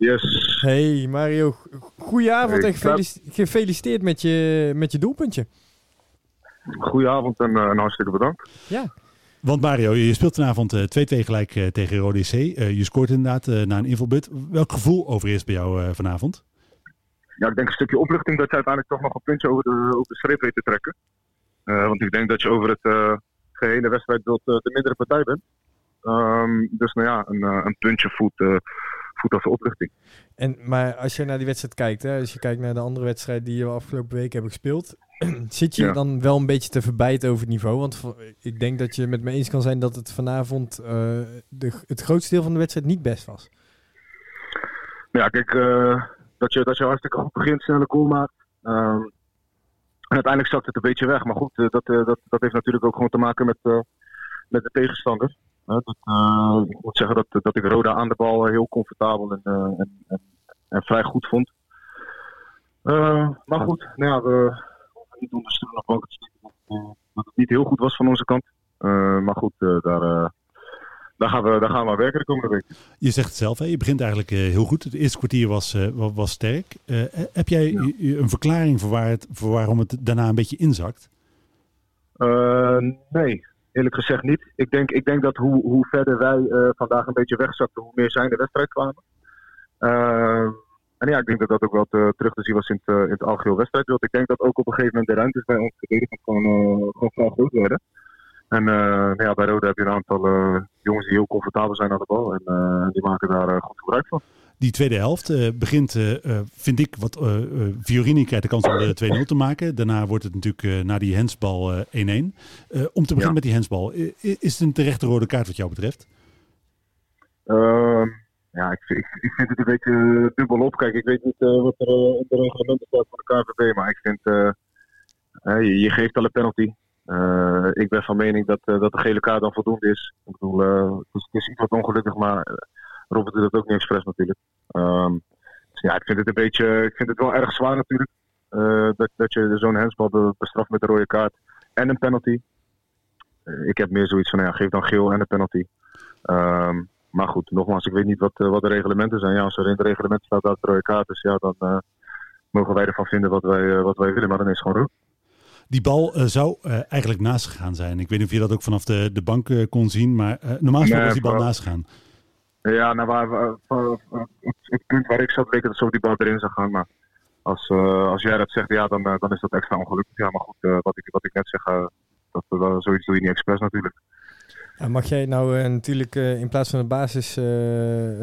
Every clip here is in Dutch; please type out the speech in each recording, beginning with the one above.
Yes. Hey Mario, goedenavond Hey, en gefelici- gefeliciteerd met je, met je doelpuntje. Goedenavond en, eh, en hartstikke bedankt. Ja, Want Mario, je speelt vanavond eh, 2-2 gelijk eh, tegen Rode C. Eh, je scoort inderdaad eh, na een invalbeurt. Welk gevoel overheerst bij jou eh, vanavond? Ja, ik denk een stukje opluchting dat je uiteindelijk toch nog een puntje over de, over de streep weet te trekken. Eh, want ik denk dat je over het eh, gehele wedstrijdbeeld eh, de mindere partij bent. Ehm, dus nou ja, een, eh, een puntje voelt, voelt als opluchting. en, maar als je naar die wedstrijd kijkt, hè, als je kijkt naar de andere wedstrijd die we afgelopen week hebben gespeeld, zit je Ja. dan wel een beetje te verbijten over het niveau? Want ik denk dat je met me eens kan zijn dat het vanavond eh, de, het grootste deel van de wedstrijd niet best was. Ja, kijk, eh, dat, je, dat je hartstikke goed begint, snelle goal maakt. Ehm, en uiteindelijk zakt het een beetje weg. Maar goed, eh, dat, dat, dat heeft natuurlijk ook gewoon te maken met, met de tegenstander. Dat, eh, ik moet zeggen dat, dat ik Roda aan de bal heel comfortabel en, eh, en, en, en vrij goed vond. Eh, maar goed, nou ja, we hoeven niet onder stoel of banken te steken dat, het niet heel goed was van onze kant. Maar goed, daar, daar, gaan we, daar gaan we aan werken de komende week. Je zegt het zelf, hè? je begint eigenlijk heel goed. Het eerste kwartier was, wa- was sterk. Heb jij Ja. een verklaring voor, waar het, voor waarom het daarna een beetje inzakt? Nee, eerlijk gezegd niet. Ik denk, ik denk dat hoe, hoe verder wij eh, vandaag een beetje wegzakten, hoe meer zij in de wedstrijd kwamen. Eh, en ja, ik denk dat dat ook wel te- terug te zien was in het, eh, in het algeheel wedstrijdbeeld. Ik denk dat ook op een gegeven moment de ruimtes bij ons verdedigend gewoon, eh, gewoon vrij groot werden. En nou ja, bij Roda heb je een aantal jongens die heel comfortabel zijn aan de bal. En die maken daar goed gebruik van. Die tweede helft eh, begint, eh, eh, vind ik, wat Fiorini krijgt de kans om de 2-0 te maken. Daarna wordt het natuurlijk na die hensbal eh, 1-1. Eh, om te beginnen Ja. met die hensbal, is het een terechte rode kaart wat jou betreft? Ehm, ja, ik, ik, ik vind het een beetje dubbel op. Kijk, ik weet niet wat er in de reglementen staat van de KVB, maar ik vind, je, je geeft al een penalty. Ik ben van mening dat, dat de gele kaart dan voldoende is. Ik bedoel, het, is, het is iets wat ongelukkig, maar Robert doet dat ook niet expres natuurlijk. Ehm, dus ja, ik vind het een beetje, ik vind het wel erg zwaar natuurlijk. eh, dat, dat je zo'n hensbal be- bestraft met een rode kaart en een penalty. Eh, ik heb meer zoiets van, ja, geef dan geel en een penalty. Ehm, maar goed, nogmaals, ik weet niet wat, eh, wat de reglementen zijn. Ja, als er in het reglement staat dat het rode kaart is, ja, dan mogen wij ervan vinden wat wij, wat wij willen. Maar dan is het gewoon rood. Die bal zou eigenlijk naast gegaan zijn. Ik weet niet of je dat ook vanaf de, de bank kon zien, maar normaal gesproken Nee, was die bal naast gegaan. Ja, nou, waar, waar- waar- het, punt waar ik zat, leek het alsof die bal erin zou gaan. Maar als, eh, als jij dat zegt, ja, dan, eh, dan is dat extra ongelukkig. Ja, maar goed, eh, wat, ik, wat ik net zeg, dat, dat, zoiets doe je niet expres natuurlijk. Mag jij nou natuurlijk in plaats van de basis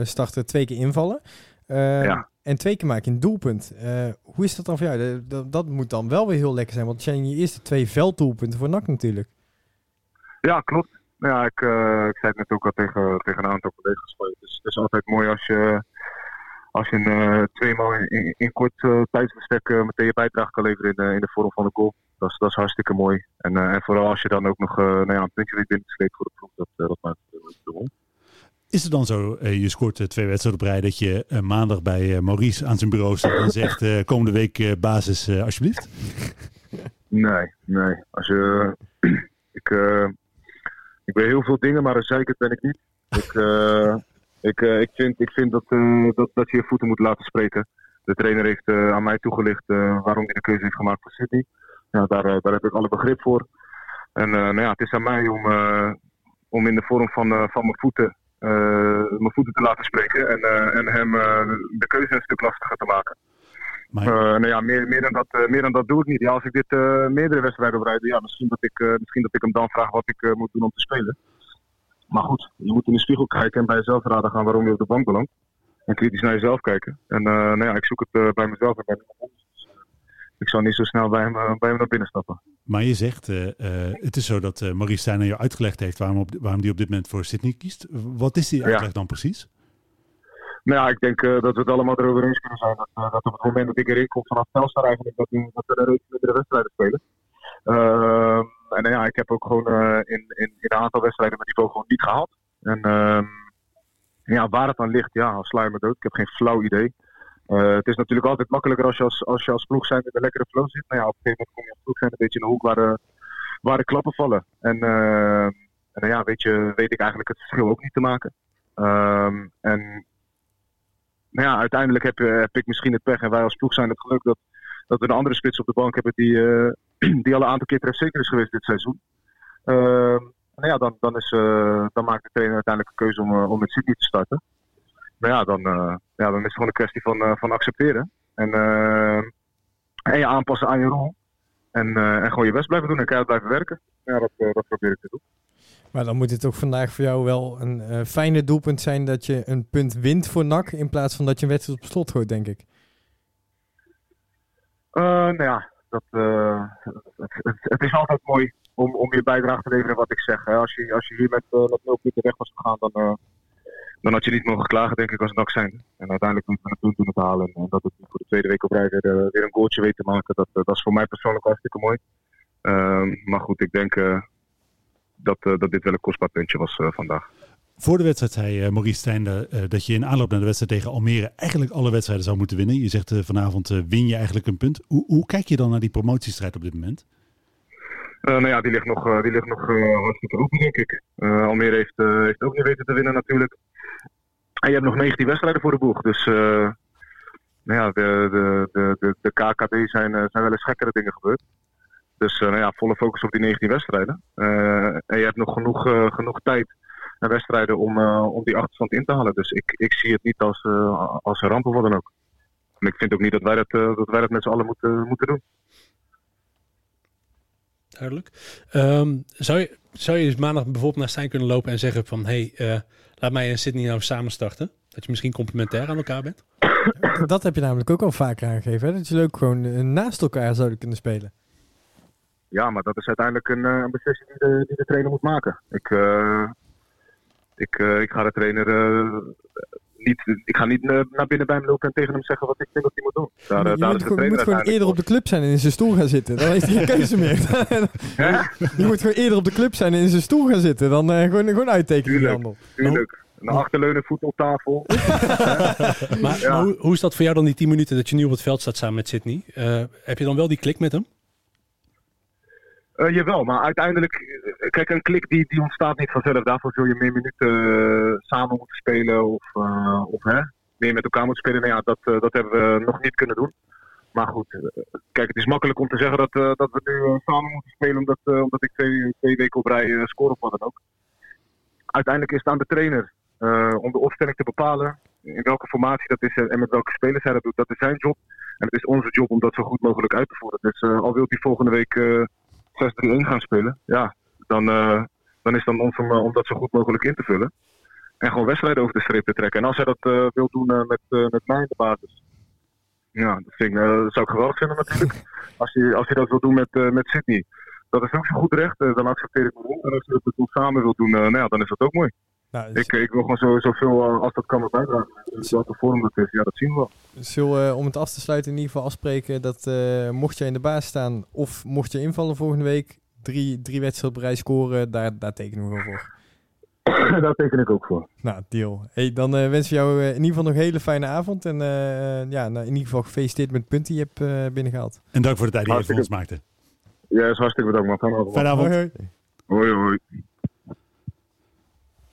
starten twee keer invallen? Ja. En twee keer maken in doelpunt. Hoe is dat dan voor jou? Dat, dat, dat moet dan wel weer heel lekker zijn. Want het zijn je eerste twee velddoelpunten voor NAC natuurlijk. Ja, klopt. Nou Ja, ik, eh, ik zei het net ook al tegen, tegen een aantal collega's. Het is, het is altijd mooi als je, als je een, eh, tweemaal in, in, in kort eh, tijdsbestek meteen je bijdrage kan leveren in, de- in de vorm van een goal. Dat is, dat is hartstikke mooi. En, en vooral als je dan ook nog nou ja, een puntje weet binnen slepen voor de ploeg. Dat, dat maakt het uh, mooi. Is het dan zo, je scoort twee wedstrijden op rij, dat je maandag bij Maurice aan zijn bureau staat en zegt, komende week basis alsjeblieft? Nee, nee. Als je, ik, ik ben heel veel dingen, maar een zeikert ben ik niet. Ik, eh, ik, eh, ik vind, ik vind dat, eh, dat, dat je je voeten moet laten spreken. De trainer heeft aan mij toegelicht waarom hij de keuze heeft gemaakt voor Sydney. Ja, daar, daar heb ik alle begrip voor. En nou ja, het is aan mij om, om in de vorm van, van mijn voeten mijn voeten te laten spreken en, en hem de keuze een stuk lastiger te maken. Maar Eh, nou ja, meer, meer, dan dat, eh, meer dan dat doe ik niet. Ja, als ik dit eh, meerdere wedstrijden oprijden, ja, misschien, dat ik, misschien dat ik hem dan vraag wat ik moet doen om te spelen. Maar goed, je moet in de spiegel kijken en bij jezelf raden gaan waarom je op de bank belandt. En kritisch naar jezelf kijken. En nou ja, ik zoek het bij mezelf en bij niemand. Dus, ik zal niet zo snel bij hem, bij hem naar binnen stappen. Maar je zegt, het is zo dat eh Maurice Stijn aan jou uitgelegd heeft waarom, op, waarom die op dit moment voor Sydney kiest. Wat is die Ja. uitleg dan precies? Nou ik denk eh, dat we het allemaal erover eens kunnen zijn. Dat, eh, dat op het moment dat ik erin kom vanaf Telstar eigenlijk, dat, we- dat we een reeks mindere wedstrijden spelen. Ehm, en ja, ik heb ook gewoon eh, in, in, in een aantal wedstrijden mijn niveau gewoon niet gehaald. En ehm, ja, waar het aan ligt, ja, sla je me dood. Ik heb geen flauw idee. Eh, het is natuurlijk altijd makkelijker als je als, als, je als ploeg zijn in een lekkere flow zit. Maar ja, op een gegeven moment kom je als ploeg zijn een beetje in de hoek waar, de- waar de klappen vallen. En, ehm, en ja, weet, je, weet ik eigenlijk het verschil ook niet te maken. En nou ja, uiteindelijk heb, eh, heb ik misschien het pech en wij als ploeg zijn het geluk dat, dat we een andere spits op de bank hebben die, eh, die al een aantal keer trefzeker is geweest dit seizoen. Ehm, nou ja, dan, dan, is, eh, dan maakt de trainer uiteindelijk een keuze om, om met Sydney te starten. Maar ja, dan, ja, dan is het gewoon een kwestie van, van accepteren. En, en je aanpassen aan je rol. En, en gewoon je best blijven doen en keihard blijven werken. Ja, dat, dat probeer ik te doen. Maar dan moet het toch vandaag voor jou wel een eh, fijne doelpunt zijn dat je een punt wint voor NAC in plaats van dat je een wedstrijd op slot gooit, denk ik. Eh, nou ja, dat, eh, het, het, het is altijd mooi om, om je bijdrage te leveren wat ik zeg. Als, je, als je hier met, met nul punten weg was gegaan, dan, dan had je niet mogen klagen, denk ik, als NAC zijn. En uiteindelijk moeten we een punt doen halen. En, dat het voor de tweede week op rij weer, weer een goaltje weet te maken, dat, dat is voor mij persoonlijk hartstikke mooi. Ehm, maar goed, ik denk dat, eh, dat dit wel een kostbaar puntje was eh, vandaag. Voor de wedstrijd zei eh, Maurice Stijn eh, dat je in aanloop naar de wedstrijd tegen Almere eigenlijk alle wedstrijden zou moeten winnen. Je zegt vanavond win je eigenlijk een punt. Hoe, hoe kijk je dan naar die promotiestrijd op dit moment? Nou ja, die ligt nog, die ligt nog eh, hartstikke open, denk ik. Almere heeft, heeft ook niet weten te winnen natuurlijk. En je hebt nog 19 wedstrijden voor de boeg. Dus nou ja, de, de, de, de, KKD zijn, zijn wel eens gekkere dingen gebeurd. Dus eh, nou ja, volle focus op die 19 wedstrijden. Eh, en je hebt nog genoeg, eh, genoeg tijd en wedstrijden om, eh, om die achterstand in te halen. Dus ik, ik zie het niet als, eh, als een ramp of wat dan ook. En ik vind ook niet dat wij dat, eh, dat, wij dat met z'n allen moeten, moeten doen. Duidelijk. Ehm, zou, je, zou je dus maandag bijvoorbeeld naar Stijn kunnen lopen en zeggen van... hey, eh, laat mij en Sydney nou samen starten? Dat je misschien complementair aan elkaar bent? Dat heb je namelijk ook al vaker aangegeven, hè? dat je leuk gewoon naast elkaar zouden kunnen spelen. Ja, maar dat is uiteindelijk een, eh, een beslissing die de, die de trainer moet maken. Ik, eh, ik, eh, ik ga de trainer eh, niet, ik ga niet naar binnen bij hem lopen en tegen hem zeggen wat ik vind dat hij moet doen. Daar, je daar moet, is de trainer moet gewoon eerder op de club zijn en in zijn stoel gaan zitten. Dan heeft hij geen keuze meer. je moet gewoon eerder op de club zijn en in zijn stoel gaan zitten. Dan eh, gewoon, gewoon uittekenen Tuurlijk. handel. Tuurlijk. Een achterleunen voet op tafel. Maar, Ja. maar hoe, hoe is dat voor jou dan die 10 minuten dat je nu op het veld staat samen met Sydney? Eh, heb je dan wel die klik met hem? Eh, jawel, maar uiteindelijk, eh, kijk, een klik die, die ontstaat niet vanzelf. Daarvoor zul je meer minuten eh, samen moeten spelen of, of hè, meer met elkaar moeten spelen. Nou ja, dat, dat hebben we nog niet kunnen doen. Maar goed, kijk, het is makkelijk om te zeggen dat, dat we nu samen moeten spelen omdat, omdat ik twee, twee weken op rij score of wat dan ook. Uiteindelijk is het aan de trainer om de opstelling te bepalen. In welke formatie dat is en met welke spelers hij dat doet. Dat is zijn job. En het is onze job om dat zo goed mogelijk uit te voeren. Dus al wil hij volgende week 6-3-1 gaan spelen, ja, dan, eh, dan is het aan ons om, eh, om dat zo goed mogelijk in te vullen. En gewoon wedstrijden over de streep te trekken. En als hij dat eh, wil doen met, met mij in de basis. Ja, dat, vind ik, dat zou ik geweldig vinden natuurlijk. Als hij, als hij dat wil doen met, met Sydney. Dat is ook zo goed recht. dan accepteer ik het. En als hij dat doen samen wil doen, nou ja, dan is dat ook mooi. Nou, dus Ik, ik wil gewoon zo, zoveel eh, als dat kan bijdragen. Dus welke vorm dat is, ja, dat zien we wel. Zullen we, om het af te sluiten, in ieder geval afspreken dat eh, mocht jij in de baas staan of mocht je invallen volgende week, drie, drie wedstrijden op rij scoren, daar, daar tekenen we wel voor. Daar teken ik ook voor. Nou, deal. Hey, dan eh, wensen we jou eh, in ieder geval nog een hele fijne avond. En eh, ja, nou, in ieder geval gefeliciteerd met het punt die je hebt eh, binnengehaald. En dank voor de tijd die je voor ons maakte. Ja, is hartstikke bedankt man. Fijne avond. Fijne avond. Hoi, hoi. Hoi hoi.